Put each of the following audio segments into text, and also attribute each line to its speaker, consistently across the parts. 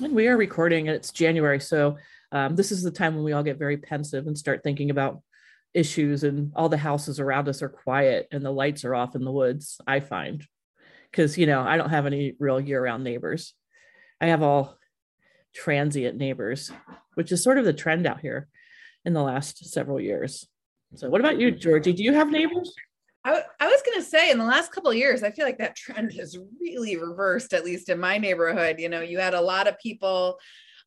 Speaker 1: And we are recording, and it's January. So um, this is the time when we all get very pensive and start thinking about issues, and all the houses around us are quiet and the lights are off in the woods, I find. Because, you know, I don't have any real year round neighbors. I have all transient neighbors, which is sort of the trend out here in the last several years. So, what about you, Georgie? Do you have neighbors?
Speaker 2: I, I was going to say in the last couple of years, I feel like that trend has really reversed, at least in my neighborhood. You know, you had a lot of people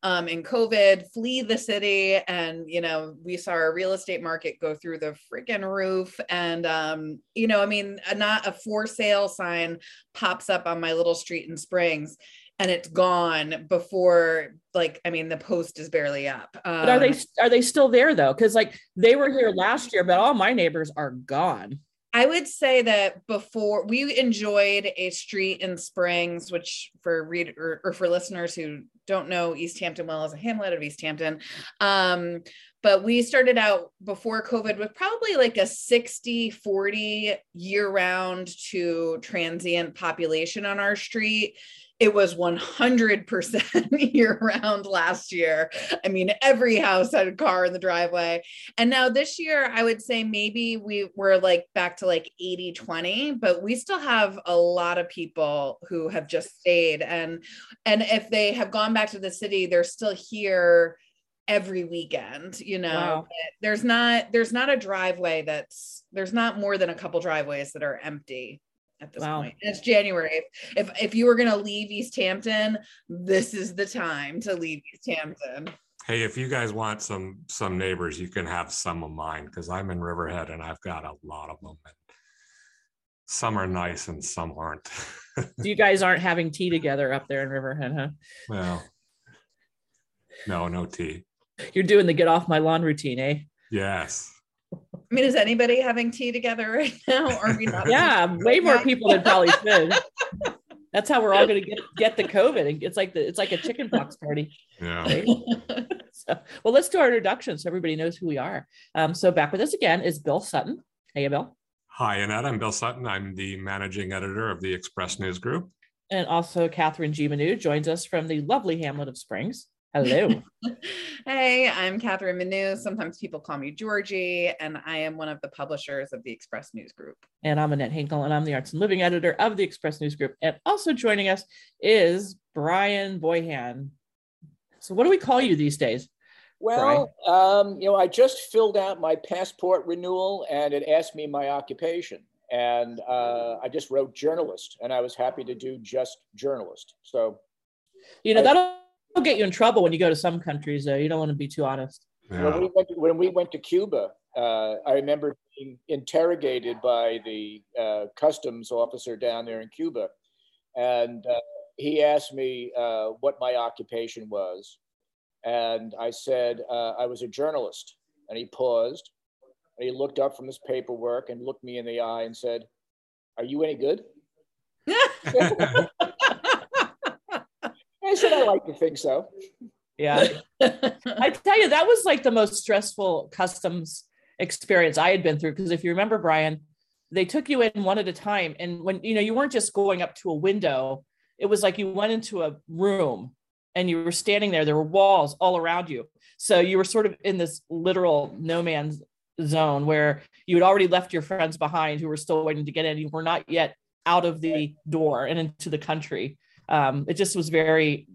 Speaker 2: um, in COVID flee the city, and you know, we saw our real estate market go through the freaking roof. And um, you know, I mean, a, not a for sale sign pops up on my little street in Springs, and it's gone before like i mean the post is barely up
Speaker 1: um, but are they are they still there though because like they were here last year but all my neighbors are gone
Speaker 2: I would say that before we enjoyed a street in Springs, which for read or, or, for listeners who don't know East Hampton well as a hamlet of East Hampton, um, but we started out before COVID with probably like a 60 40 year round to transient population on our street it was 100% year round last year. I mean, every house had a car in the driveway. And now this year, I would say maybe we were like back to like 80 20, but we still have a lot of people who have just stayed. And, and if they have gone back to the city, they're still here every weekend you know wow. there's not there's not a driveway that's there's not more than a couple driveways that are empty at this wow. point. And it's January. If, if if you were gonna leave East Hampton, this is the time to leave East Hampton.
Speaker 3: Hey, if you guys want some some neighbors, you can have some of mine because I'm in Riverhead and I've got a lot of them. And some are nice and some aren't.
Speaker 1: you guys aren't having tea together up there in Riverhead, huh?
Speaker 3: Well, no, no tea.
Speaker 1: You're doing the get off my lawn routine, eh?
Speaker 3: Yes.
Speaker 2: I mean, is anybody having tea together right now? Are we not?
Speaker 1: yeah, way more people than probably should. That's how we're all going to get get the COVID. It's like the it's like a chicken pox party.
Speaker 3: Yeah. Right?
Speaker 1: so, well, let's do our introduction so everybody knows who we are. Um, so back with us again is Bill Sutton. Hey, Bill.
Speaker 3: Hi, Annette. I'm Bill Sutton. I'm the managing editor of the Express News Group.
Speaker 1: And also Kathryn G. Menu joins us from the lovely Hamlet of Springs. Hello.
Speaker 2: hey, I'm Kathryn Menu. Sometimes people call me Georgie, and I am one of the publishers of the Express News Group.
Speaker 1: And I'm Annette Hinkle, and I'm the Arts and Living editor of the Express News Group. And also joining us is Bryan Boyhan. So, what do we call you these days?
Speaker 4: Well, um, you know, I just filled out my passport renewal, and it asked me my occupation, and uh, I just wrote journalist, and I was happy to do just journalist. So,
Speaker 1: you know, I, that'll will get you in trouble when you go to some countries, though. You don't want to be too honest.
Speaker 4: Yeah. When, we went to, when we went to Cuba, uh, I remember being interrogated by the uh, customs officer down there in Cuba. And uh, he asked me uh, what my occupation was. And I said, uh, I was a journalist. And he paused. And he looked up from his paperwork and looked me in the eye and said, Are you any good? I like to think so.
Speaker 1: Yeah. I tell you, that was like the most stressful customs experience I had been through. Because if you remember, Brian, they took you in one at a time. And when, you know, you weren't just going up to a window, it was like you went into a room and you were standing there. There were walls all around you. So you were sort of in this literal no man's zone where you had already left your friends behind who were still waiting to get in. You were not yet out of the door and into the country um, it just was very,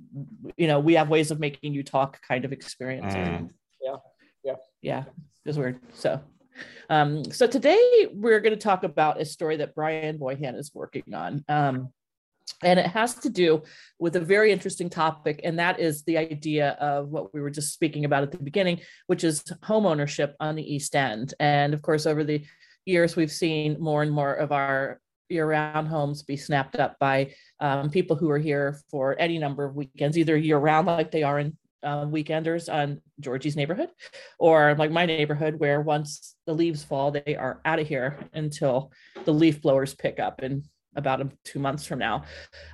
Speaker 1: you know, we have ways of making you talk kind of experience.
Speaker 4: Mm. Yeah. Yeah.
Speaker 1: Yeah. It was weird. So, um, so today we're going to talk about a story that Bryan Boyhan is working on. Um, and it has to do with a very interesting topic, and that is the idea of what we were just speaking about at the beginning, which is home ownership on the East End. And of course, over the years, we've seen more and more of our year-round homes be snapped up by um, people who are here for any number of weekends, either year-round like they are in uh, weekenders on Georgie's neighborhood, or like my neighborhood, where once the leaves fall, they are out of here until the leaf blowers pick up in about two months from now.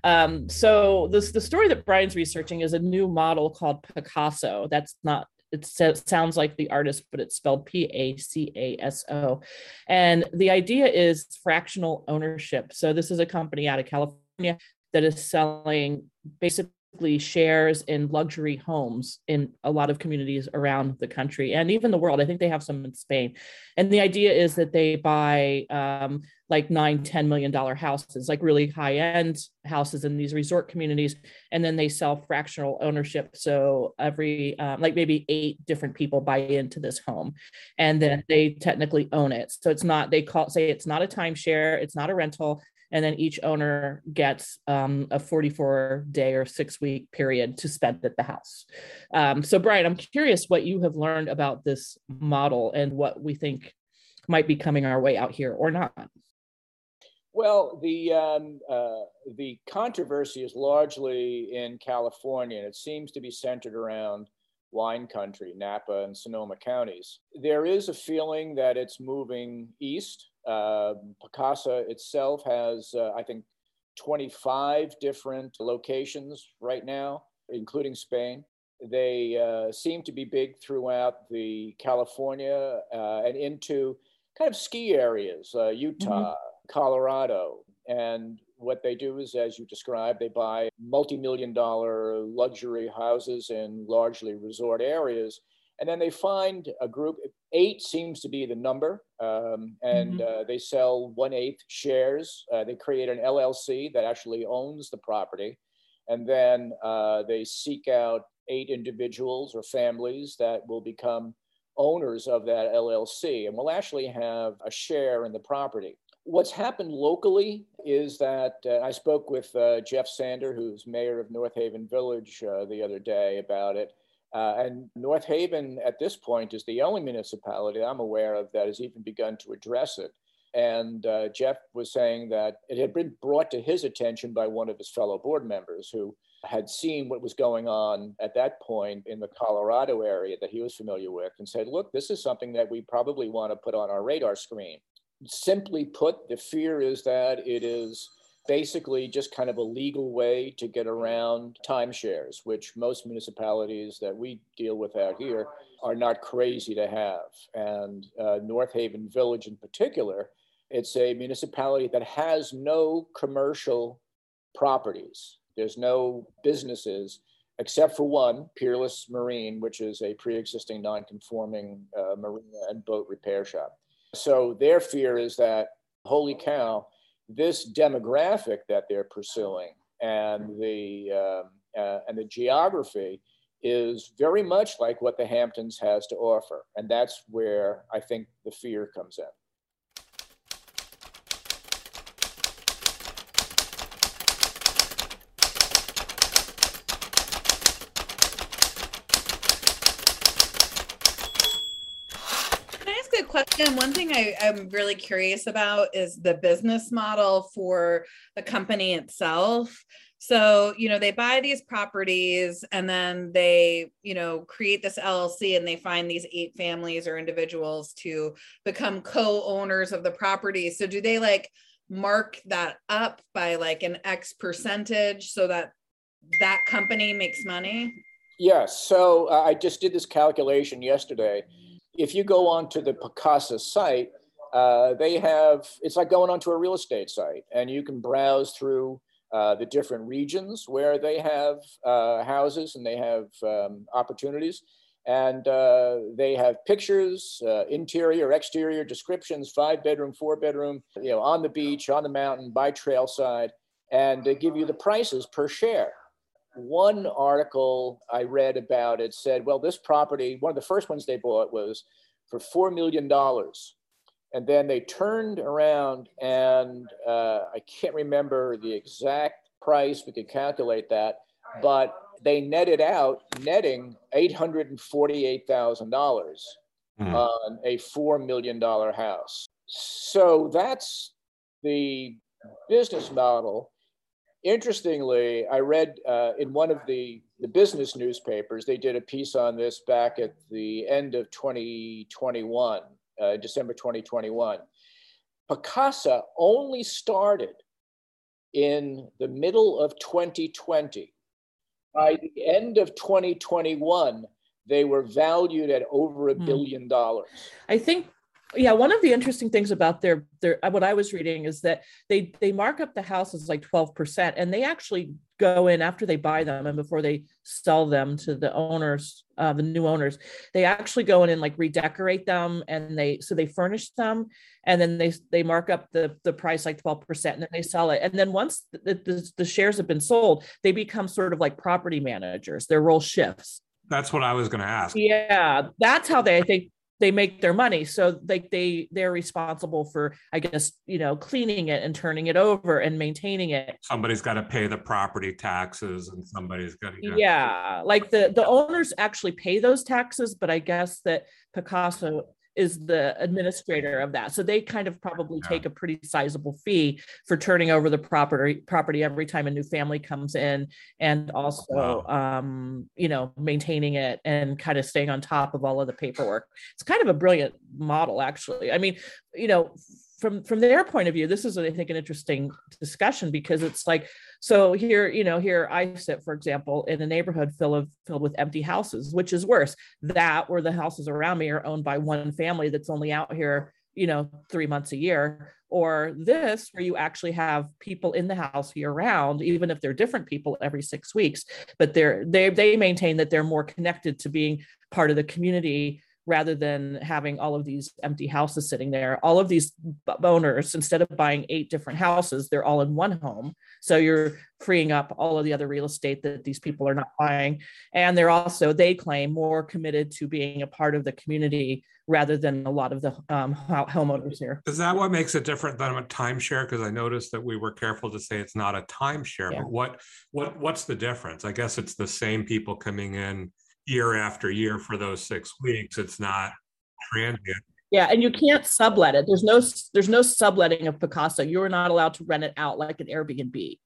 Speaker 1: Um, so this the story that Brian's researching is a new model called Pacaso. That's not it sounds like the artist, but it's spelled P A C A S O. And the idea is fractional ownership. So this is a company out of California that is selling basically shares in luxury homes in a lot of communities around the country and even the world. I think they have some in Spain. And the idea is that they buy um, like nine, $10 million houses, like really high end houses in these resort communities. And then they sell fractional ownership. So every, um, like maybe eight different people buy into this home and then they technically own it. So it's not, they call, say it's not a timeshare, it's not a rental, and then each owner gets um, a 44 day or six week period to spend at the house. Um, so, Brian, I'm curious what you have learned about this model and what we think might be coming our way out here or not.
Speaker 4: Well, the um, uh, the controversy is largely in California, and it seems to be centered around wine country, Napa and Sonoma counties. There is a feeling that it's moving east uh, Pacaso itself has, uh, I think, 25 different locations right now, including Spain. They uh, seem to be big throughout the California uh, and into kind of ski areas, uh, Utah, mm-hmm. Colorado. And what they do is, as you described, they buy multi million dollar luxury houses in largely resort areas and then they find a group, eight seems to be the number, um, and mm-hmm. uh, they sell one eighth shares. Uh, they create an LLC that actually owns the property. And then uh, they seek out eight individuals or families that will become owners of that LLC and will actually have a share in the property. What's happened locally is that uh, I spoke with uh, Jeff Sander, who's mayor of North Haven Village, uh, the other day about it. Uh, and North Haven at this point is the only municipality I'm aware of that has even begun to address it. And uh, Jeff was saying that it had been brought to his attention by one of his fellow board members who had seen what was going on at that point in the Colorado area that he was familiar with and said, look, this is something that we probably want to put on our radar screen. Simply put, the fear is that it is basically just kind of a legal way to get around timeshares, which most municipalities that we deal with out here are not crazy to have. And uh, North Haven Village, in particular, it's a municipality that has no commercial properties. There's no businesses except for one, Peerless Marine, which is a pre-existing non-conforming uh, marina and boat repair shop. So their fear is that, holy cow, this demographic that they're pursuing and the uh, uh, and the geography is very much like what the Hamptons has to offer, and that's where I think the fear comes in.
Speaker 2: Question. One thing I, am really curious about is the business model for the company itself. So, you know, they buy these properties and then they, you know, create this LLC and they find these eight families or individuals to become co owners of the property. So, do they like mark that up by like an X percentage so that that company makes money?
Speaker 4: Yes. So, uh, I just did this calculation yesterday if you go onto the Pacaso site, uh, they have, it's like going onto a real estate site and you can browse through uh, the different regions where they have uh, houses and they have um, opportunities. And uh, they have pictures, uh, interior, exterior descriptions, five bedroom, four bedroom, you know, on the beach, on the mountain, by trail side, and they give you the prices per share one article I read about it said, well, this property, one of the first ones they bought was for $4 million. And then they turned around and uh, I can't remember the exact price, we could calculate that, but they netted out, netting $848,000 mm. on a $4 million house. So that's the business model. Interestingly, I read uh, in one of the, the business newspapers, they did a piece on this back at the end of 2021, uh, December 2021. Pacaso only started in the middle of 2020. By the end of 2021, they were valued at over a hmm. billion dollars.
Speaker 1: I think yeah one of the interesting things about their their what i was reading is that they they mark up the houses like 12% and they actually go in after they buy them and before they sell them to the owners uh, the new owners. They actually go in and like redecorate them and they so they furnish them and then they they mark up the the price like 12% and then they sell it. And then once the, the, the shares have been sold they become sort of like property managers. Their role shifts.
Speaker 3: That's what I was going to ask.
Speaker 1: Yeah, that's how they I think they make their money. So like they they're responsible for i guess you know cleaning it and turning it over and maintaining it.
Speaker 3: Somebody's got to pay the property taxes and somebody's got
Speaker 1: to yeah like the the owners actually pay those taxes but i guess that Pacaso is the administrator of that. So they kind of probably yeah. take a pretty sizable fee for turning over the property property every time a new family comes in and also wow. um, you know, maintaining it and kind of staying on top of all of the paperwork. It's kind of a brilliant model actually. I mean, you know, from from their point of view, this is I think an interesting discussion because it's like so here you know here I sit for example in a neighborhood filled of filled with empty houses, which is worse. That where the houses around me are owned by one family that's only out here you know three months a year. Or this where you actually have people in the house year round even if they're different people every six weeks but they're they they maintain that they're more connected to being part of the community rather than having all of these empty houses sitting there. All of these owners, instead of buying eight different houses, they're all in one home. So you're freeing up all of the other real estate that these people are not buying. And they're also, they claim, more committed to being a part of the community rather than a lot of the um, homeowners here.
Speaker 3: Is that what makes it different than a timeshare? Because I noticed that we were careful to say it's not a timeshare, yeah. but what what what's the difference? I guess it's the same people coming in year after year for those six weeks. It's not transient.
Speaker 1: Yeah, and you can't sublet it. There's no there's no subletting of Pacaso. You're not allowed to rent it out like an Airbnb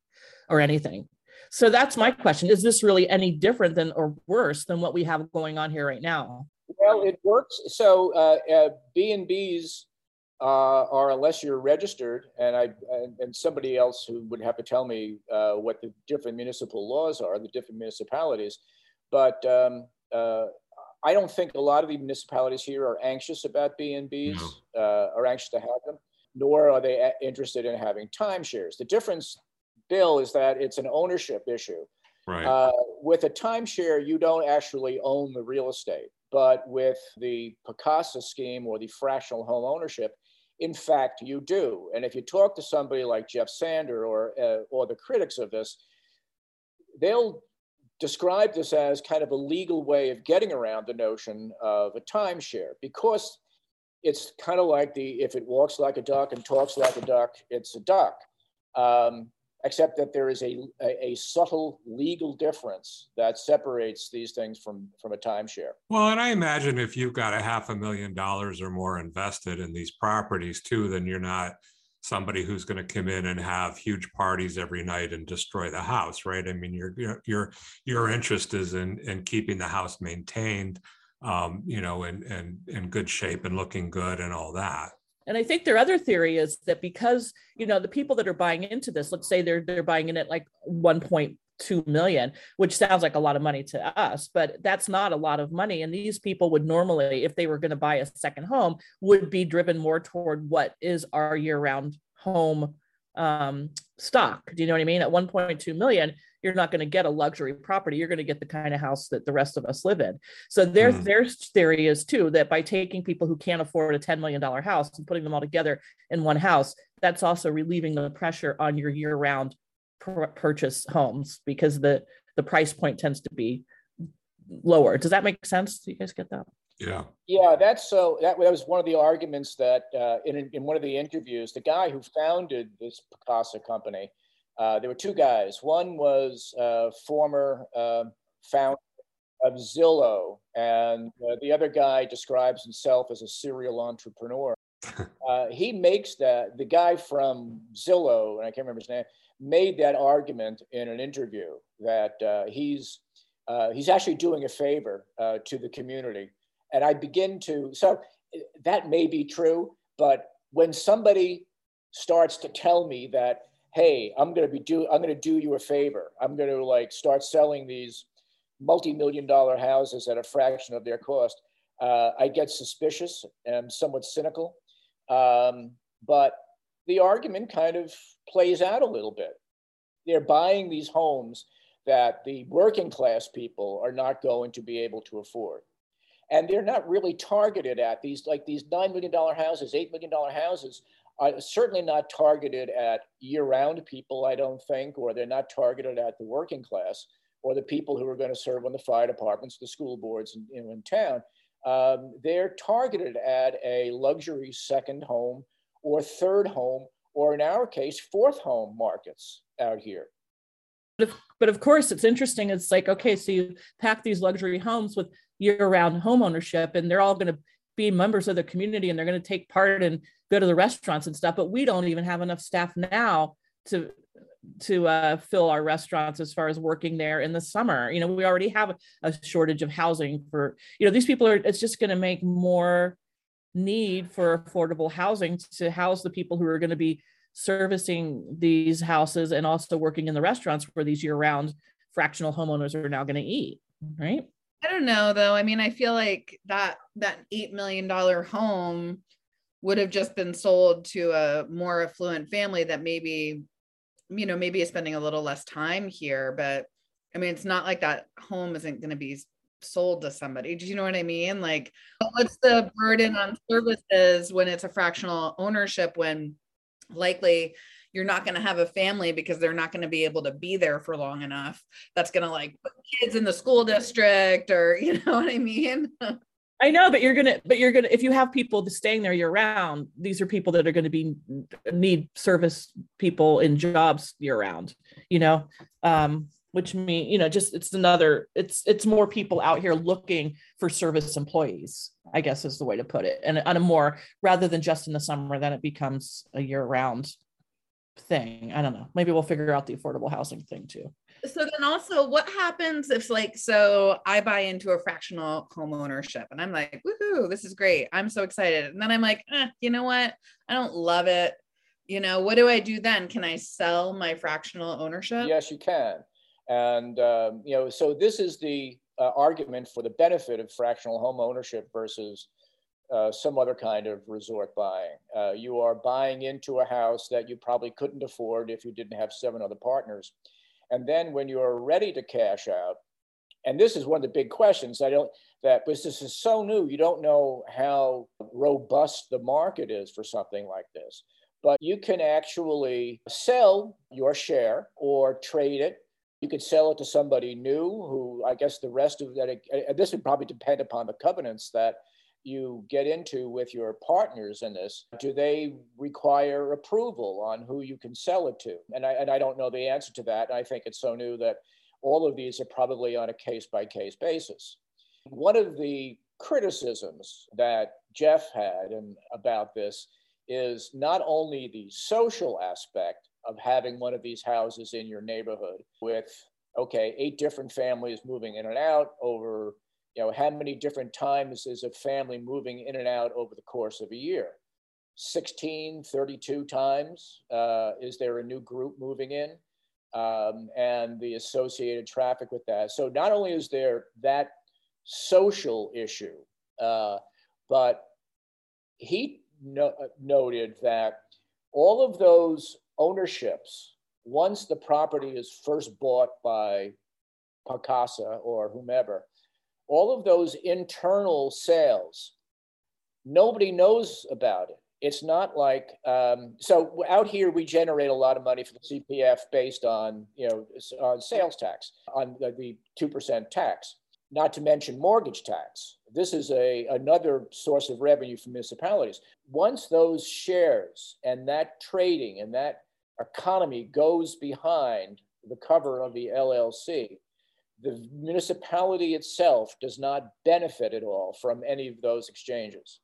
Speaker 1: or anything. So that's my question. Is this really any different than or worse than what we have going on here right now?
Speaker 4: Well, it works. So uh, uh, B and B's uh, are unless you're registered, and I and, and, somebody else who would have to tell me uh, what the different municipal laws are, the different municipalities. But um, uh, I don't think a lot of the municipalities here are anxious about B&Bs, no. uh, are anxious to have them, nor are they interested in having timeshares. The difference, Bill, is that it's an ownership issue.
Speaker 3: Right. Uh,
Speaker 4: with a timeshare, you don't actually own the real estate. But with the Pacaso scheme or the fractional home ownership, in fact, you do. And if you talk to somebody like Jeff Sander or, uh, or the critics of this, they'll described this as kind of a legal way of getting around the notion of a timeshare because it's kind of like the if it walks like a duck and talks like a duck, it's a duck. Um, except that there is a, a, a, subtle legal difference that separates these things from, from a timeshare.
Speaker 3: Well, and I imagine if you've got a half a million dollars or more invested in these properties too, then you're not somebody who's going to come in and have huge parties every night and destroy the house right? I mean your your your interest is in in keeping the house maintained um, you know and and in good shape and looking good and all that.
Speaker 1: And I think their other theory is that because you know the people that are buying into this, let's say they're they're buying in at like 1.2 million, which sounds like a lot of money to us, but that's not a lot of money. And these people would normally, if they were going to buy a second home, would be driven more toward what is our year-round home um, stock. Do you know what I mean? At 1.2 million, you're not going to get a luxury property. You're going to get the kind of house that the rest of us live in. So their mm. their theory is too that by taking people who can't afford a 10 million dollar house and putting them all together in one house, that's also relieving the pressure on your year-round pr- purchase homes because the the price point tends to be lower. Does that make sense? Do you guys get that?
Speaker 3: Yeah.
Speaker 4: Yeah, that's so. That, that was one of the arguments that uh, in in one of the interviews, the guy who founded this Pacaso company, uh, there were two guys. One was uh, former um, founder of Zillow, and uh, the other guy describes himself as a serial entrepreneur. uh, he makes that the guy from Zillow, and I can't remember his name, made that argument in an interview that uh, he's uh, he's actually doing a favor uh, to the community. And I begin to so that may be true, but when somebody starts to tell me that, hey, I'm going to be do I'm going to do you a favor, I'm going to like start selling these multi-million dollar houses at a fraction of their cost, uh, I get suspicious and somewhat cynical. Um, but the argument kind of plays out a little bit. They're buying these homes that the working class people are not going to be able to afford. And they're not really targeted at these, like these $9 million houses, $8 million houses are certainly not targeted at year round people, I don't think, or they're not targeted at the working class or the people who are going to serve on the fire departments, the school boards in, in, in town. Um, they're targeted at a luxury second home or third home, or in our case, fourth home markets out here.
Speaker 1: But of, but of course, it's interesting. It's like, okay, so you pack these luxury homes with year round home ownership, and they're all going to be members of the community and they're going to take part and go to the restaurants and stuff. But we don't even have enough staff now to to uh, fill our restaurants as far as working there in the summer. You know, we already have a shortage of housing for, you know, these people are, it's just going to make more need for affordable housing to house the people who are going to be servicing these houses and also working in the restaurants where these year round fractional homeowners are now going to eat. Right.
Speaker 2: I don't know though. I mean, I feel like that, that $8 million home would have just been sold to a more affluent family that maybe you know, maybe is spending a little less time here, but I mean, it's not like that home isn't going to be sold to somebody. Do you know what I mean? Like, what's the burden on services when it's a fractional ownership when likely you're not going to have a family because they're not going to be able to be there for long enough. That's going to like put kids in the school district or, you know what I mean?
Speaker 1: I know, but you're gonna, but you're gonna, if you have people staying there year round, these are people that are going to be need service people in jobs year round, you know, um, which mean, you know, just it's another, it's it's more people out here looking for service employees, I guess is the way to put it, and on a more rather than just in the summer, then it becomes a year round thing. I don't know. Maybe we'll figure out the affordable housing thing too.
Speaker 2: So then also what happens if like so i buy into a fractional home ownership and i'm like woohoo this is great. I'm so excited. And then i'm like eh, you know what? I don't love it. You know what do i do then? Can i sell my fractional ownership?
Speaker 4: Yes you can and um, you know so this is the uh, argument for the benefit of fractional home ownership versus uh, some other kind of resort buying. Uh, you are buying into a house that you probably couldn't afford if you didn't have seven other partners. And then when you're ready to cash out, and this is one of the big questions I don't that this is so new, you don't know how robust the market is for something like this. But you can actually sell your share or trade it. You could sell it to somebody new who I guess the rest of that, uh, uh, this would probably depend upon the covenants that you get into with your partners in this, do they require approval on who you can sell it to? And I, and I don't know the answer to that. I think it's so new that all of these are probably on a case by case basis. One of the criticisms that Jeff had and about this is not only the social aspect of having one of these houses in your neighborhood with okay eight different families moving in and out over you know, how many different times is a family moving in and out over the course of a year? 16, 32 times. Uh, is there a new group moving in? Um, and the associated traffic with that. So not only is there that social issue, uh, but he no- noted that all of those ownerships, once the property is first bought by Pacaso or whomever, all of those internal sales, nobody knows about it. It's not like um, so out here we generate a lot of money for the CPF based on you know on sales tax on the two percent tax, not to mention mortgage tax. This is a another source of revenue for municipalities. Once those shares and that trading and that economy goes behind the cover of the LLC, the municipality itself does not benefit at all from any of those exchanges.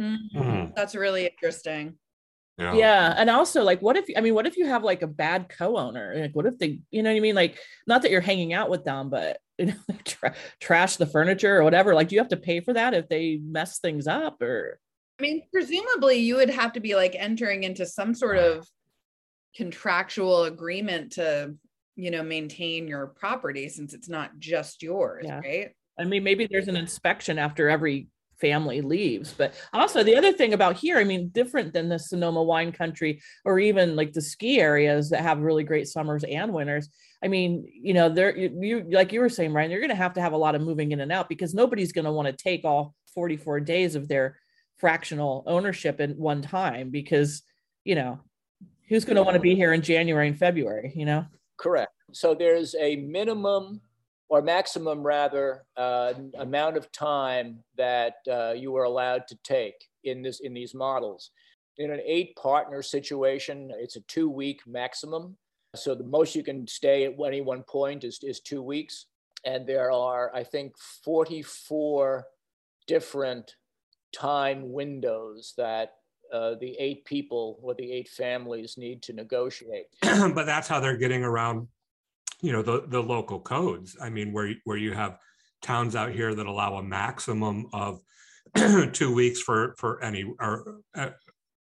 Speaker 2: Mm-hmm. Mm. That's really interesting.
Speaker 1: Yeah. yeah. And also like what if I mean what if you have like a bad co-owner? Like what if they, you know what I mean? Like not that you're hanging out with them, but you know, tra- trash the furniture or whatever. Like do you have to pay for that if they mess things up or
Speaker 2: I mean, presumably you would have to be like entering into some sort of contractual agreement to, you know, maintain your property since it's not just yours, yeah. right?
Speaker 1: I mean, maybe there's an inspection after every family leaves. But also the other thing about here, I mean, different than the Sonoma wine country or even like the ski areas that have really great summers and winters. I mean, you know, there you, you like you were saying, Ryan, you're going to have to have a lot of moving in and out because nobody's going to want to take all 44 days of their fractional ownership at one time because, you know, who's going to want to be here in January and February, you know?
Speaker 4: Correct. So there's a minimum or maximum rather uh, amount of time that uh, you are allowed to take in this in these models. In an eight partner situation, it's a two week maximum. So the most you can stay at any one point is, is two weeks. And there are, I think, 44 different time windows that uh, the eight people or the eight families need to negotiate.
Speaker 3: but that's how they're getting around you know the the local codes i mean where where you have towns out here that allow a maximum of two weeks for for any or a,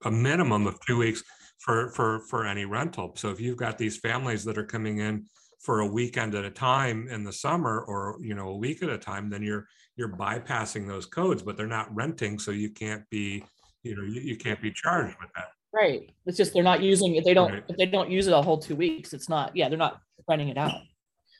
Speaker 3: a minimum of two weeks for for for any rental so if you've got these families that are coming in for a weekend at a time in the summer or you know a week at a time then you're you're bypassing those codes but they're not renting so you can't be you know you, you can't be charged with that
Speaker 1: right it's just they're not using it they don't right. if they don't use it a whole two weeks it's not yeah they're not running it out.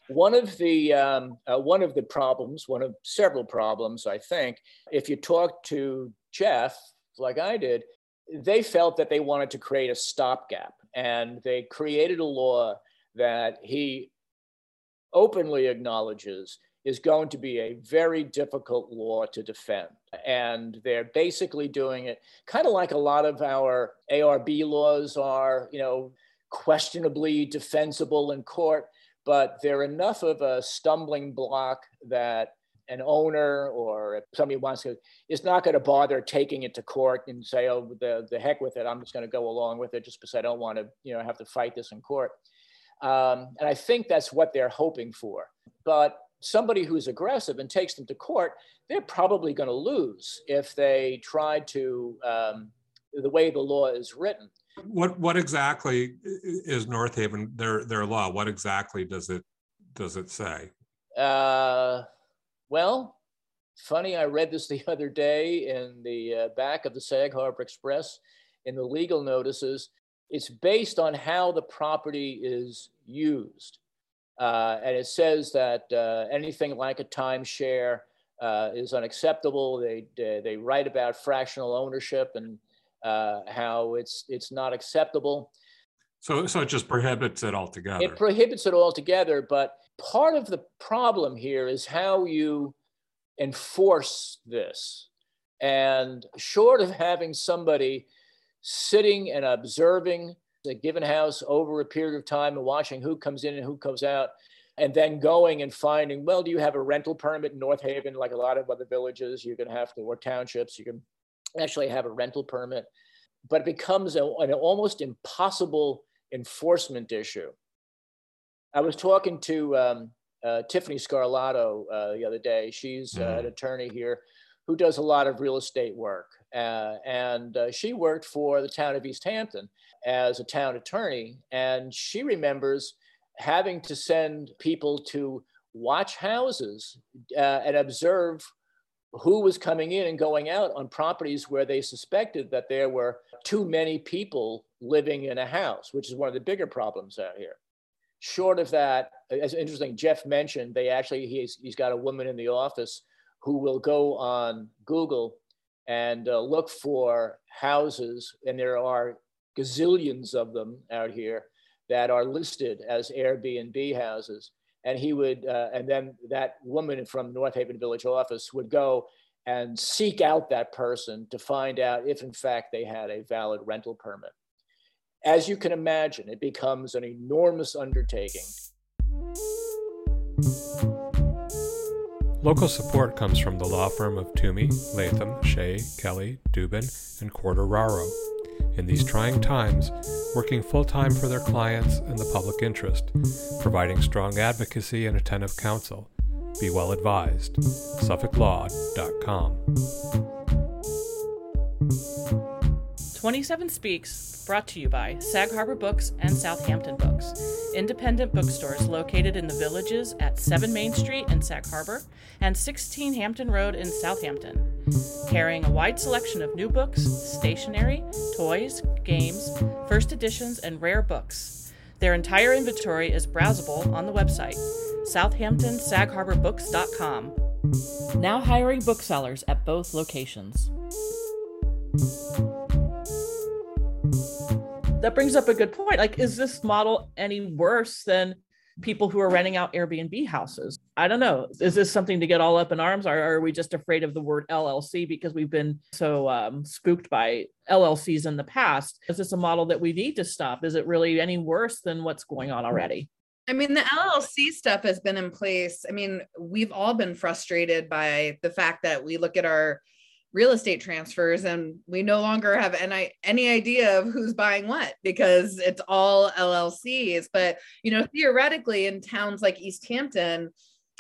Speaker 4: One of the um, uh, one of the problems, one of several problems, I think, if you talk to Jeff, like I did, they felt that they wanted to create a stopgap, and they created a law that he openly acknowledges is going to be a very difficult law to defend. And they're basically doing it kind of like a lot of our ARB laws are, you know, questionably defensible in court, but they're enough of a stumbling block that an owner or if somebody wants to is not going to bother taking it to court and say, oh, the, the heck with it. I'm just going to go along with it just because I don't want to, you know, have to fight this in court. Um, and I think that's what they're hoping for. But somebody who's aggressive and takes them to court, they're probably going to lose if they try to, um, the way the law is written.
Speaker 3: What what exactly is North Haven their their law? What exactly does it does it say?
Speaker 4: Uh, well, funny. I read this the other day in the uh, back of the Sag Harbor Express in the legal notices. It's based on how the property is used, uh, and it says that uh, anything like a timeshare uh, is unacceptable. They they write about fractional ownership and uh, how it's it's not acceptable.
Speaker 3: So, so it just prohibits it altogether.
Speaker 4: It prohibits it altogether. But part of the problem here is how you enforce this. And short of having somebody sitting and observing a given house over a period of time and watching who comes in and who comes out, and then going and finding, well, do you have a rental permit in North Haven, like a lot of other villages? You can have to, or townships, you can actually have a rental permit, but it becomes a, an almost impossible enforcement issue. I was talking to um, uh, Tiffany Scarlato uh, the other day. She's uh, mm-hmm. an attorney here who does a lot of real estate work. Uh, and uh, she worked for the town of East Hampton as a town attorney. And she remembers having to send people to watch houses uh, and observe who was coming in and going out on properties where they suspected that there were too many people living in a house, which is one of the bigger problems out here. Short of that, as interesting, Jeff mentioned, they actually, he's, he's got a woman in the office who will go on Google and uh, look for houses, and there are gazillions of them out here that are listed as Airbnb houses and he would, uh, and then that woman from North Haven Village office would go and seek out that person to find out if, in fact, they had a valid rental permit. As you can imagine, it becomes an enormous undertaking.
Speaker 3: Local support comes from the law firm of Toomey, Latham, Shea, Kelly, Dubin, and Quartararo. In these trying times, working full time for their clients and the public interest, providing strong advocacy and attentive counsel. Be well advised. SuffolkLaw.com.
Speaker 1: 27 Speaks, brought to you by Sag Harbor Books and Southampton Books, independent bookstores located in the villages at 7 Main Street in Sag Harbor and 16 Hampton Road in Southampton. Carrying a wide selection of new books, stationery, toys, games, first editions, and rare books. Their entire inventory is browsable on the website, southamptonsagharbourbooks.com. Now hiring booksellers at both locations. that brings up a good point. Like, is this model any worse than people who are renting out Airbnb houses? I don't know. Is this something to get all up in arms, or are we just afraid of the word LLC because we've been so um, spooked by LLCs in the past? Is this a model that we need to stop? Is it really any worse than what's going on already?
Speaker 2: I mean, the LLC stuff has been in place. I mean, we've all been frustrated by the fact that we look at our real estate transfers and we no longer have any any idea of who's buying what because it's all LLCs but you know theoretically in towns like East Hampton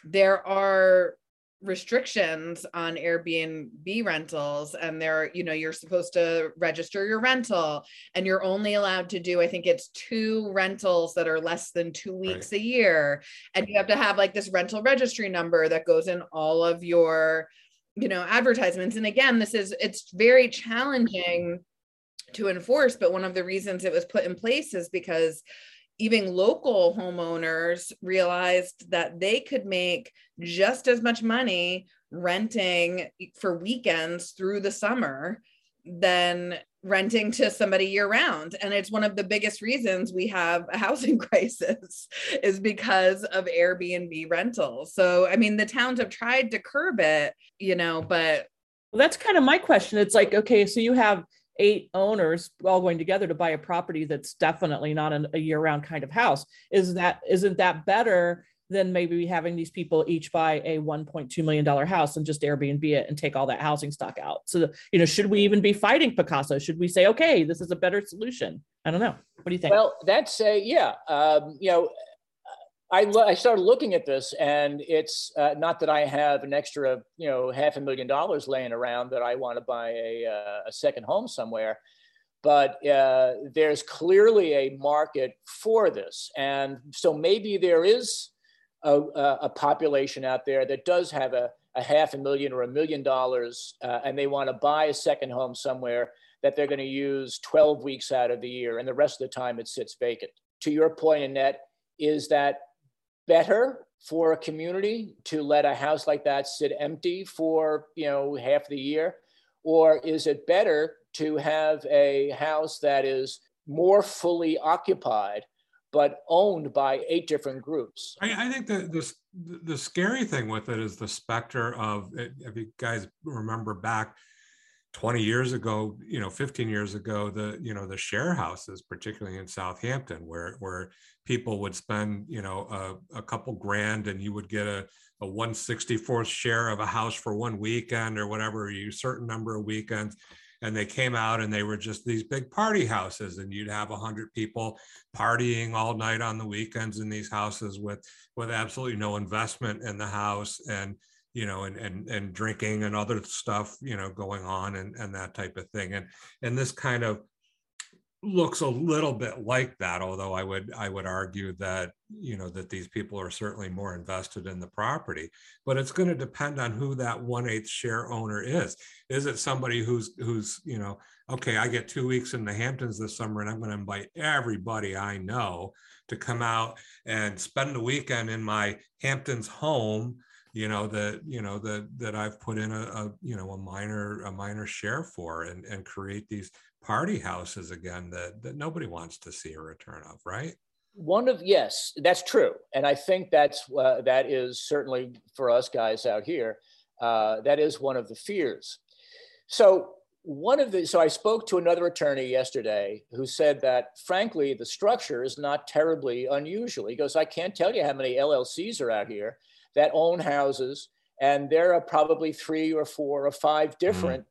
Speaker 2: there are restrictions on Airbnb rentals and there you know you're supposed to register your rental and you're only allowed to do I think it's two rentals that are less than 2 weeks right. a year and you have to have like this rental registry number that goes in all of your you know advertisements. And again this is it's very challenging to enforce but one of the reasons it was put in place is because even local homeowners realized that they could make just as much money renting for weekends through the summer than renting to somebody year round. And it's one of the biggest reasons we have a housing crisis is because of airbnb rentals. So i mean the towns have tried to curb it you know but
Speaker 1: well that's kind of my question. It's like okay so you have eight owners all going together to buy a property that's definitely not an, a year round kind of house. Is that isn't that better than maybe having these people each buy a 1.2 million dollar house and just Airbnb it and take all that housing stock out. So, you know, should we even be fighting Pacaso? Should we say, okay, this is a better solution? I don't know. What do you think?
Speaker 4: Well, that's a yeah. Um, you know, I, I started looking at this, and it's uh, not that I have an extra, you know, half a million dollars laying around that I want to buy a, uh, a second home somewhere but uh, there's clearly a market for this. And so maybe there is a, a population out there that does have a, a half a million or a million dollars uh, and they want to buy a second home somewhere that they're going to use 12 weeks out of the year and the rest of the time it sits vacant. To your point, Annette, is that better for a community to let a house like that sit empty for you know half the year? Or is it better to have a house that is more fully occupied but owned by eight different groups.
Speaker 3: I, I think that this the scary thing with it is the specter of if you guys remember back 20 years ago you know 15 years ago the you know the share houses particularly in southampton where where people would spend you know a, a couple grand and you would get a, a 164th share of a house for one weekend or whatever a certain number of weekends and they came out and they were just these big party houses and you'd have 100 people partying all night on the weekends in these houses with with absolutely no investment in the house and you know and and and drinking and other stuff you know going on and and that type of thing. And and this kind of looks a little bit like that although i would i would argue that you know that these people are certainly more invested in the property but it's going to depend on who that one-eighth share owner is. Is it somebody who's who's you know okay i get two weeks in the hamptons this summer and i'm going to invite everybody i know to come out and spend the weekend in my hamptons home you know that you know that that I've put in a, a, you know a minor a minor share for and and create these party houses again that that nobody wants to see a return of, right?
Speaker 4: One of yes, that's true, and I think that's uh, that is certainly for us guys out here. Uh, that is one of the fears. So one of the so I spoke to another attorney yesterday who said that frankly the structure is not terribly unusual. He goes, I can't tell you how many LLCs are out here that own houses and there are probably three or four or five different mm.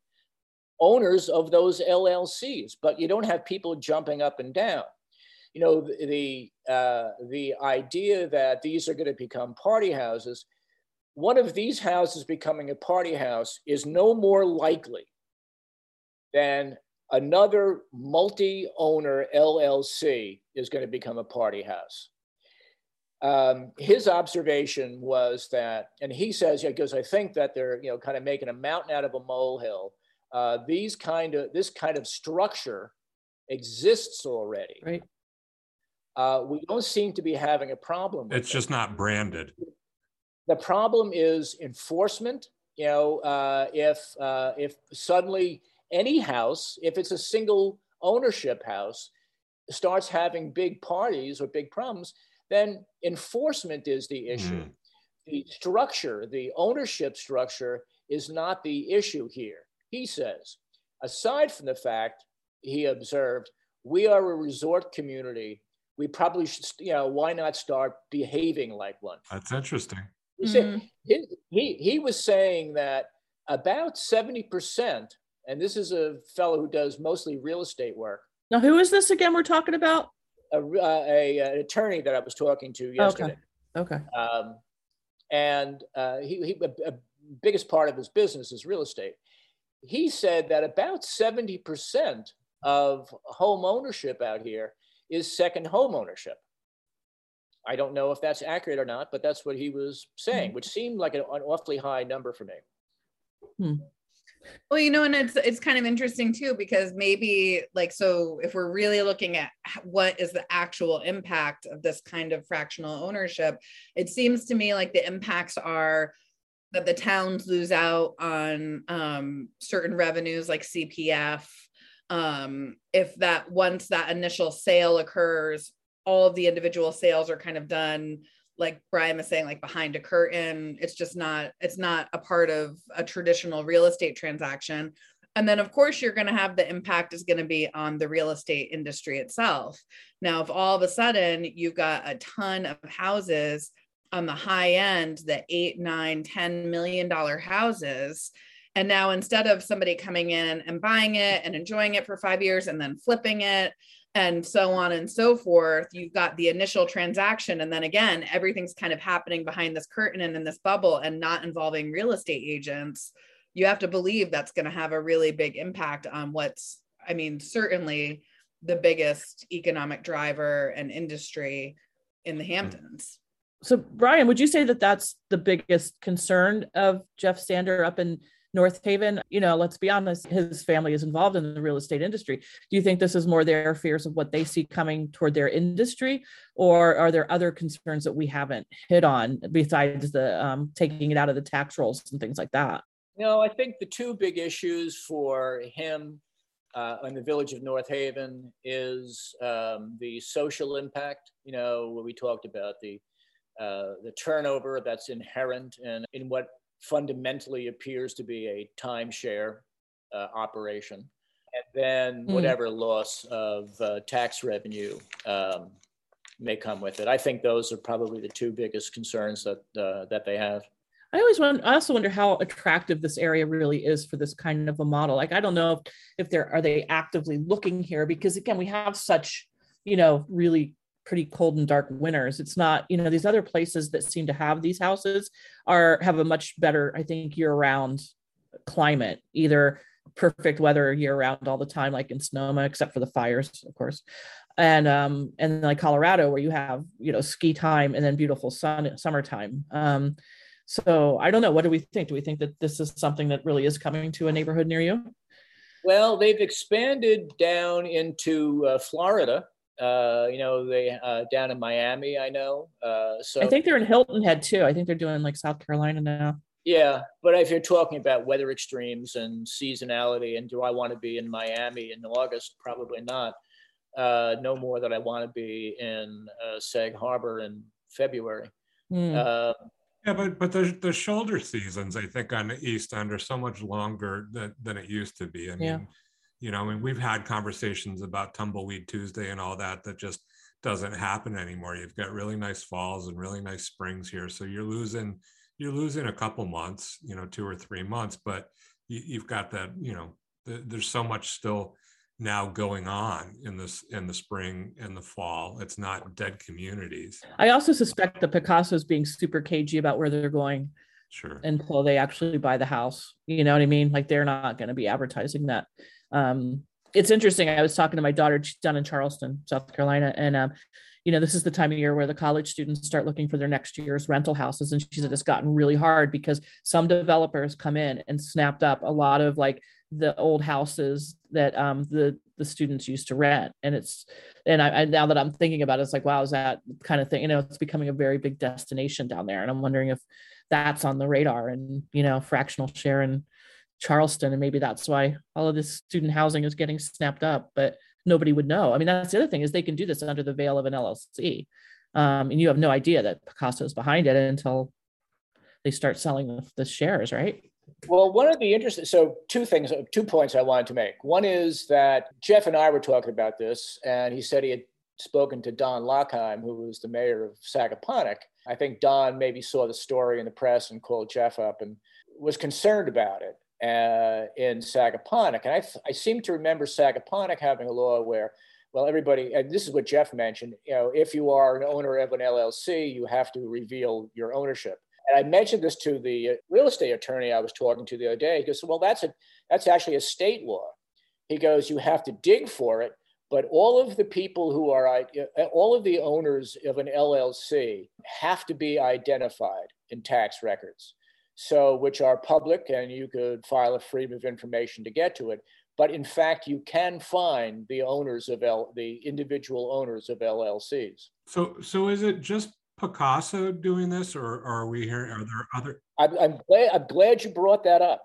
Speaker 4: Owners of those LLCs, but you don't have people jumping up and down. You know, the uh, the idea that these are going to become party houses, one of these houses becoming a party house is no more likely than another multi-owner LLC is going to become a party house um, his observation was that, and he says, yeah, because I think that they're, you know, kind of making a mountain out of a molehill. Uh, these kind of this kind of structure exists already.
Speaker 1: Right.
Speaker 4: Uh, we don't seem to be having a problem.
Speaker 3: it's just not branded.
Speaker 4: The problem is enforcement. You know, uh, if uh, if suddenly any house, if it's a single ownership house, starts having big parties or big problems, then enforcement is the issue. Mm. The structure, the ownership structure is not the issue here. He says, aside from the fact he observed, we are a resort community. We probably should, you know, why not start behaving like one?
Speaker 3: That's interesting.
Speaker 4: He, said, he, he, he was saying that about 70%, and this is a fellow who does mostly real estate work.
Speaker 1: Now, who is this again we're talking about?
Speaker 4: a, uh, a, an attorney that I was talking to yesterday.
Speaker 1: Okay. okay. Um,
Speaker 4: and uh, he, he a, a biggest part of his business is real estate. He said that about 70% of home ownership out here is second home ownership. I don't know if that's accurate or not, but that's what he was saying, hmm. which seemed like an, an awfully high number for me.
Speaker 2: Hmm. Well, you know, and it's it's kind of interesting too because maybe like so if we're really looking at what is the actual impact of this kind of fractional ownership, it seems to me like the impacts are that the towns lose out on um, certain revenues like CPF. Um, if that once that initial sale occurs, all of the individual sales are kind of done like Bryan was saying, like behind a curtain. It's just not, it's not a part of a traditional real estate transaction. And then, of course, you're going to have the impact is going to be on the real estate industry itself. Now, if all of a sudden you've got a ton of houses on the high end, the eight, nine, ten million dollar houses, and now instead of somebody coming in and buying it and enjoying it for five years and then flipping it and so on and so forth you've got the initial transaction. And then again everything's kind of happening behind this curtain and in this bubble and not involving real estate agents. You have to believe that's going to have a really big impact on what's i mean certainly the biggest economic driver and industry in the mm. hamptons
Speaker 1: so Bryan would you say that that's the biggest concern of jeff Sander up in North Haven, you know, let's be honest, his family is involved in the real estate industry. Do you think this is more their fears of what they see coming toward their industry, or are there other concerns that we haven't hit on besides the um, taking it out of the tax rolls and things like that?
Speaker 4: No, I think the two big issues for him uh, in the village of North Haven is um, the social impact. You know, we talked about the uh, the turnover that's inherent in, in what fundamentally appears to be a timeshare uh, operation, and then hmm. whatever mm. loss of uh, tax revenue um, may come with it. I think those are probably the two biggest concerns that uh, that they have.
Speaker 1: I always want. I also wonder how attractive this area really is for this kind of a model. Like, I don't know if, if they're are they actively looking here because again, we have such, you know, really pretty cold and dark winters. It's not, you know, these other places that seem to have these houses are have a much better, I think, year-round climate, either perfect weather year round all the time, like in Sonoma, except for the fires, of course. And um, and like Colorado, where you have, you know, ski time and then beautiful sun summertime. Um, so I don't know. What do we think? Do we think that this is something that really is coming to a neighborhood near you?
Speaker 4: Well, they've expanded down into uh, Florida uh, you know, they uh, down in Miami, I know. Uh, so
Speaker 1: I think they're in Hilton Head too. I think they're doing like South Carolina now.
Speaker 4: Yeah, but if you're talking about weather extremes and seasonality, and do I want to be in Miami in August? Probably not. Uh, no more than I want to be in uh, Sag Harbor in February. Mm. Uh,
Speaker 3: yeah, but but the the shoulder seasons, I think, on the East End are so much longer than, than it used to be. I mean, yeah you know, I mean, we've had conversations about Tumbleweed Tuesday and all that that just doesn't happen anymore. You've got really nice falls and really nice springs here, so you're losing you're losing a couple months, you know, two or three months, but you, have got that, you know, the, there's so much still now going on in this in the spring and the fall. It's not dead communities.
Speaker 1: I also suspect the Pacaso's being super cagey about where they're going.
Speaker 3: Sure.
Speaker 1: Until they actually buy the house. You know what I mean? Like they're not going to be advertising that. Um, it's interesting. I was talking to my daughter, she's down in Charleston, South Carolina, and um, you know, this is the time of year where the college students start looking for their next year's rental houses. And she said it's gotten really hard because some developers come in and snapped up a lot of like the old houses that um, the the students used to rent. And it's and I, I now that I'm thinking about it, it's like, wow, is that kind of thing? You know, it's becoming a very big destination down there. And I'm wondering if that's on the radar and you know, fractional share in Charleston. And maybe that's why all of this student housing is getting snapped up. But nobody would know. I mean, that's the other thing is they can do this under the veil of an LLC. Um, and you have no idea that Pacaso is behind it until they start selling the, the shares, right?
Speaker 4: Well, one of the interesting, so two things, two points I wanted to make. One is that Jeff and I were talking about this, and he said he had spoken to Don Louchheim, who was the mayor of Sagaponack. I think Don maybe saw the story in the press and called Jeff up and was concerned about it uh, in Sagaponack. And I, I seem to remember Sagaponack having a law where, well, everybody, and this is what Jeff mentioned, you know, if you are an owner of an LLC, you have to reveal your ownership. And I mentioned this to the uh, real estate attorney I was talking to the other day. He goes, well, that's a that's actually a state law. He goes, you have to dig for it, but all of the people who are uh, all of the owners of an LLC have to be identified in tax records so which are public and you could file a freedom of information to get to it but in fact you can find the owners of L, the individual owners of llcs
Speaker 3: so so is it just Pacaso doing this or, or are we here? are there other
Speaker 4: i'm, I'm glad i'm glad you brought that up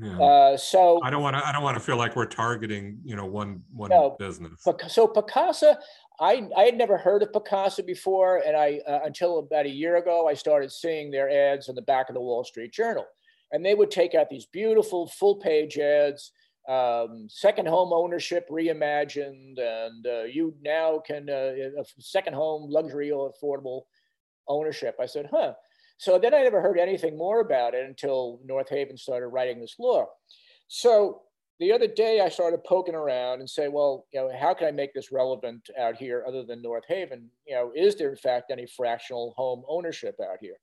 Speaker 4: yeah. Uh, so
Speaker 3: I don't want to. I don't want to feel like we're targeting, you know, one one no, business.
Speaker 4: So Pacaso, I I had never heard of Pacaso before, and I uh, until about a year ago, I started seeing their ads on the back of the Wall Street Journal, and they would take out these beautiful full page ads. Um, second home ownership reimagined, and uh, you now can uh, second home luxury or affordable ownership. I said, huh. So then I never heard anything more about it until North Haven started writing this law. So the other day I started poking around and say, well, you know, how can I make this relevant out here other than North Haven? You know, is there in fact any fractional home ownership out here?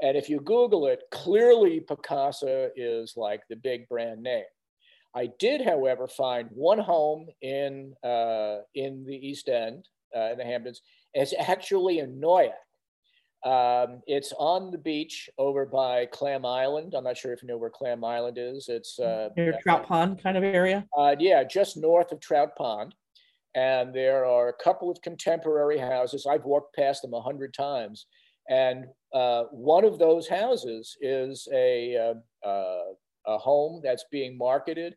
Speaker 4: And if you Google it, clearly Pacaso is like the big brand name. I did, however, find one home in uh, in the East End, uh, in the Hamptons. It's actually in Noyac. Um, it's on the beach over by Clam Island. I'm not sure if you know where Clam Island is. It's uh,
Speaker 1: near Trout Pond kind of area.
Speaker 4: Uh, yeah, just north of Trout Pond. And there are a couple of contemporary houses. I've walked past them a hundred times. And uh, one of those houses is a, uh, uh, a home that's being marketed.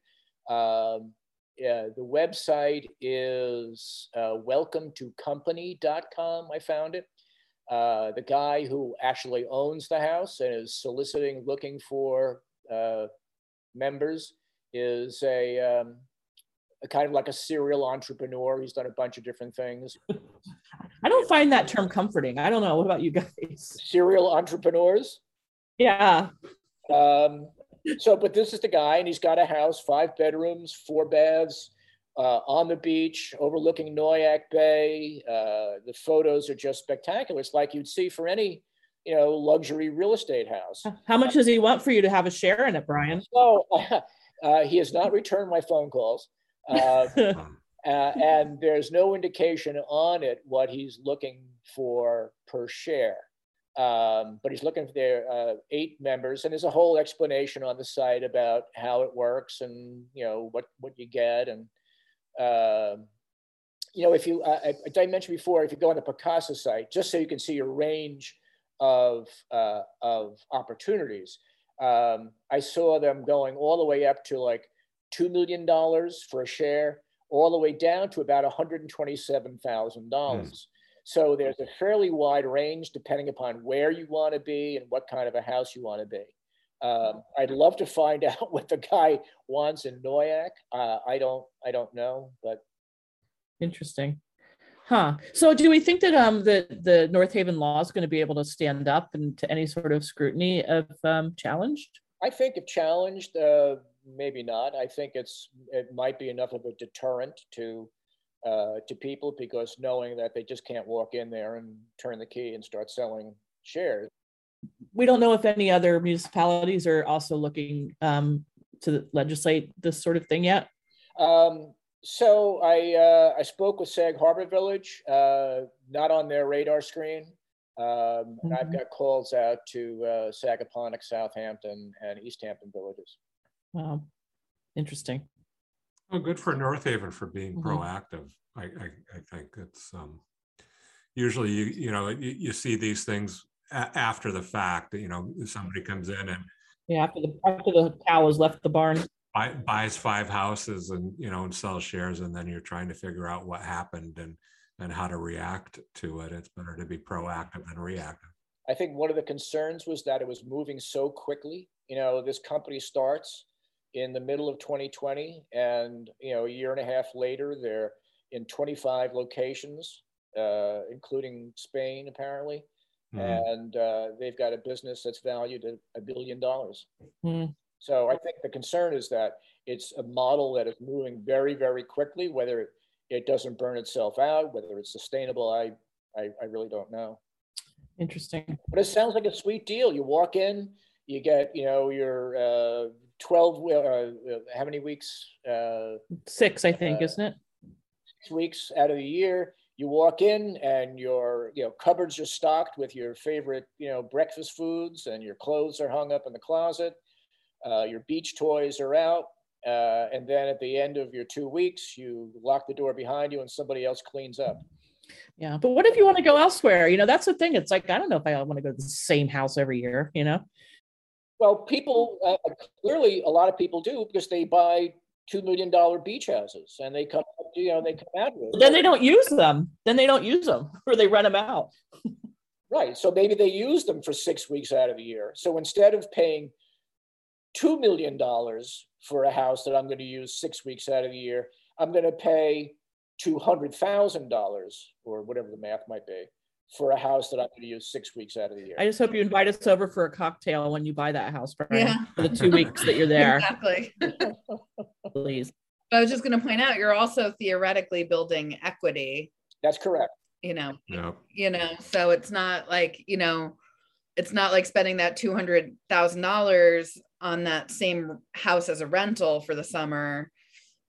Speaker 4: Um, yeah, the website is uh, welcome to company.com. I found it. Uh, the guy who actually owns the house and is soliciting, looking for uh, members, is a, um, a, kind of like a serial entrepreneur. He's done a bunch of different things.
Speaker 1: I don't find that term comforting. I don't know. What about you guys?
Speaker 4: Serial entrepreneurs?
Speaker 1: Yeah.
Speaker 4: Um, so, but this is the guy, and he's got a house, five bedrooms, four baths uh, on the beach overlooking Noyac Bay. Uh, the photos are just spectacular. It's like you'd see for any, you know, luxury real estate house.
Speaker 1: How much does he want for you to have a share in it, Bryan?
Speaker 4: So uh, he has not returned my phone calls. Uh, uh, and there's no indication on it what he's looking for per share. Um, but he's looking for their uh, eight members, and there's a whole explanation on the site about how it works and you know what what you get and uh, you know, if you, uh, I, I mentioned before, if you go on the Pacaso site, just so you can see your range of, uh, of opportunities, um, I saw them going all the way up to like $2 million for a share, all the way down to about $127,000. Mm. So there's a fairly wide range depending upon where you want to be and what kind of a house you want to be. Um, I'd love to find out what the guy wants in Noyac. Uh, I don't. I don't know, but
Speaker 1: interesting. Huh. So do we think that um the the North Haven law is going to be able to stand up and to any sort of scrutiny of um, challenged?
Speaker 4: I think if challenged, uh, maybe not. I think it's it might be enough of a deterrent to uh, to people because knowing that they just can't walk in there and turn the key and start selling shares.
Speaker 1: We don't know if any other municipalities are also looking um, to legislate this sort of thing yet.
Speaker 4: Um, so I uh, I spoke with Sag Harbor Village, uh, not on their radar screen. Um, and I've
Speaker 1: Mhm.
Speaker 4: got calls out to uh, Sagaponack, Southampton, and East Hampton villages.
Speaker 1: Wow, interesting.
Speaker 3: Well, good for North Haven for being
Speaker 1: Mhm.
Speaker 3: proactive. I, I, I think it's, um, usually you, you know, you, you see these things a- after the fact, you know, somebody comes in and
Speaker 1: Yeah, after the after the cow has left the barn.
Speaker 3: buy, buys five houses and, you know, and sells shares, and then you're trying to figure out what happened and, and how to react to it. It's better to be proactive than reactive.
Speaker 4: I think one of the concerns was that it was moving so quickly. You know, this company starts in the middle of 2020, and you know, a year and a half later, they're in 25 locations, uh, including Spain, apparently,
Speaker 3: Mhm.
Speaker 4: and uh, they've got a business that's valued at a billion dollars.
Speaker 1: Hmm.
Speaker 4: So I think the concern is that it's a model that is moving very, very quickly. Whether it, it doesn't burn itself out, whether it's sustainable, I, I, I really don't know.
Speaker 1: Interesting.
Speaker 4: But it sounds like a sweet deal. You walk in, you get, you know, your uh, 12, uh, uh, how many weeks? Uh,
Speaker 1: Six, I think,
Speaker 4: Uh,
Speaker 1: isn't it?
Speaker 4: six weeks out of the year. You walk in and your, you know, cupboards are stocked with your favorite, you know, breakfast foods and your clothes are hung up in the closet. Uh, your beach toys are out. Uh, and then at the end of your two weeks, you lock the door behind you and somebody else cleans up.
Speaker 1: Yeah. But what if you want to go elsewhere? You know, that's the thing. It's like I don't know if I want to go to the same house every year. You know.
Speaker 4: Well, people uh, clearly a lot of people do because they buy two million dollar beach houses and they come, you know, they come out with.
Speaker 1: Then they don't use them. Then they don't use them, or they rent them out.
Speaker 4: Right. So maybe they use them for six weeks out of the year. So instead of paying two million dollars for a house that I'm going to use six weeks out of the year, I'm going to pay two hundred thousand dollars or whatever the math might be for a house that I'm going to use six weeks out of the year.
Speaker 1: I just hope you invite us over for a cocktail when you buy that house, Bryan,
Speaker 2: Yeah.
Speaker 1: for the two weeks that you're there,
Speaker 2: Exactly.
Speaker 1: please.
Speaker 2: I was just going to point out, you're also theoretically building equity,
Speaker 4: That's correct.
Speaker 2: you know,
Speaker 3: Yeah.
Speaker 2: you know, so it's not like, you know, it's not like spending that $200,000 on that same house as a rental for the summer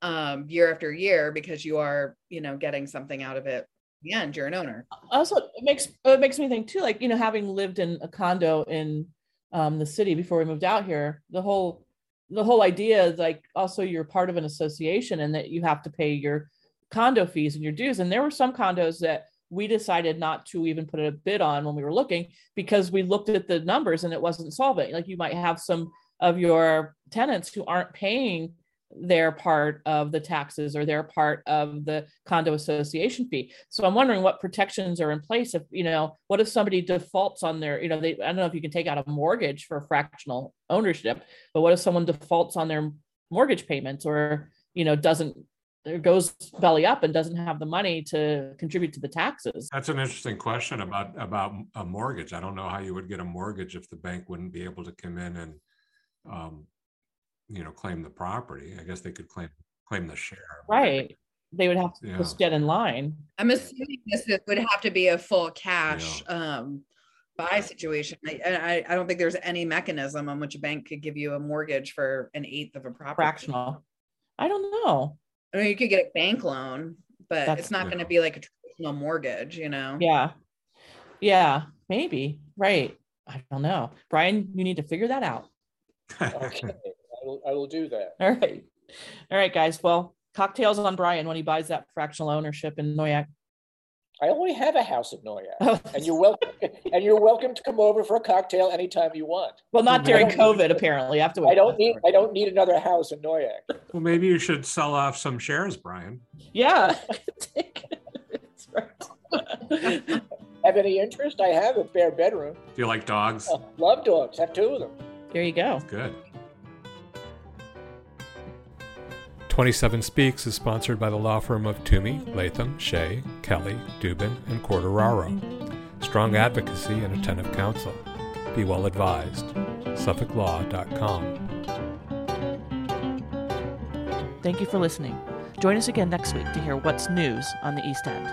Speaker 2: um year after year because you are, you know, getting something out of it. The end, you're an owner.
Speaker 1: also it makes it makes me think too like you know having lived in a condo in um, the city before we moved out here the whole the whole idea is like also you're part of an association and that you have to pay your condo fees and your dues and there were some condos that we decided not to even put a bid on when we were looking because we looked at the numbers and it wasn't solvent like you might have some of your tenants who aren't paying their part of the taxes or their part of the condo association fee. So I'm wondering what protections are in place if, you know, what if somebody defaults on their, you know, they, I don't know if you can take out a mortgage for fractional ownership, but what if someone defaults on their mortgage payments or, you know, doesn't, goes belly up and doesn't have the money to contribute to the taxes?
Speaker 3: That's an interesting question about, about a mortgage. I don't know how you would get a mortgage if the bank wouldn't be able to come in and, um, you know, claim the property. I guess they could claim, claim the share.
Speaker 1: Right. They would have to
Speaker 3: Yeah.
Speaker 1: just get in line.
Speaker 2: I'm assuming this would have to be a full cash um buy situation. I, I I don't think there's any mechanism on which a bank could give you a mortgage for an eighth of a property.
Speaker 1: Fractional. I don't know.
Speaker 2: I mean, you could get a bank loan, but
Speaker 1: That's-
Speaker 2: it's not going to be like a traditional mortgage, you know.
Speaker 1: Yeah. Yeah, maybe. Right. I don't know. Bryan, you need to figure that out.
Speaker 4: Okay. I will, I will do that.
Speaker 1: All right. All right, guys. Well, cocktails on Bryan when he buys that fractional ownership in Noyac.
Speaker 4: I only have a house in Noyac.
Speaker 1: Oh,
Speaker 4: And you're welcome, and you're welcome to come over for a cocktail anytime you want.
Speaker 1: well, not during
Speaker 4: I don't-
Speaker 1: COVID, apparently. I have to.
Speaker 4: I don't need, I don't need another house in Noyac.
Speaker 3: Well, maybe you should sell off some shares, Bryan.
Speaker 1: Yeah. That's right.
Speaker 4: Have any interest? I have a spare bedroom.
Speaker 3: Do you like dogs?
Speaker 4: Uh, love dogs. Have two of them.
Speaker 1: there you go.
Speaker 3: Good. 27 Speaks is sponsored by the law firm of Twomey, Latham, Shea, Kelly, Dubin, and Quartararo. Strong advocacy and attentive counsel. Be well advised. SuffolkLaw.com.
Speaker 1: Thank you for listening. Join us again next week to hear what's news on the East End.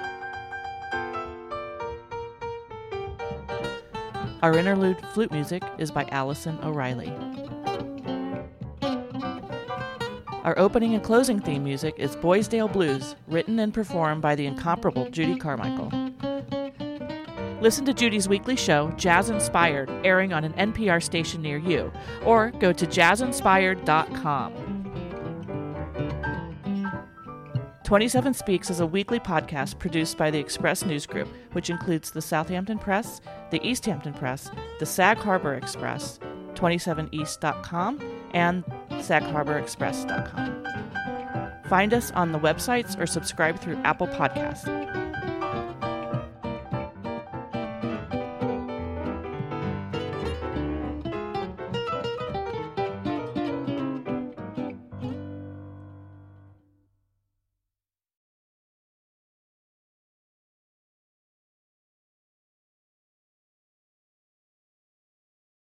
Speaker 1: Our interlude flute music is by Allison O'Reilly. Our opening and closing theme music is Boysdale Blues, written and performed by the incomparable Judy Carmichael. Listen to Judy's weekly show, Jazz Inspired, airing on an NPR station near you, or go to jazzinspired.com. 27 Speaks is a weekly podcast produced by the Express News Group, which includes the Southampton Press, the East Hampton Press, the Sag Harbor Express, 27east.com, and sagharborexpress.com. Find us on the websites or subscribe through Apple Podcasts.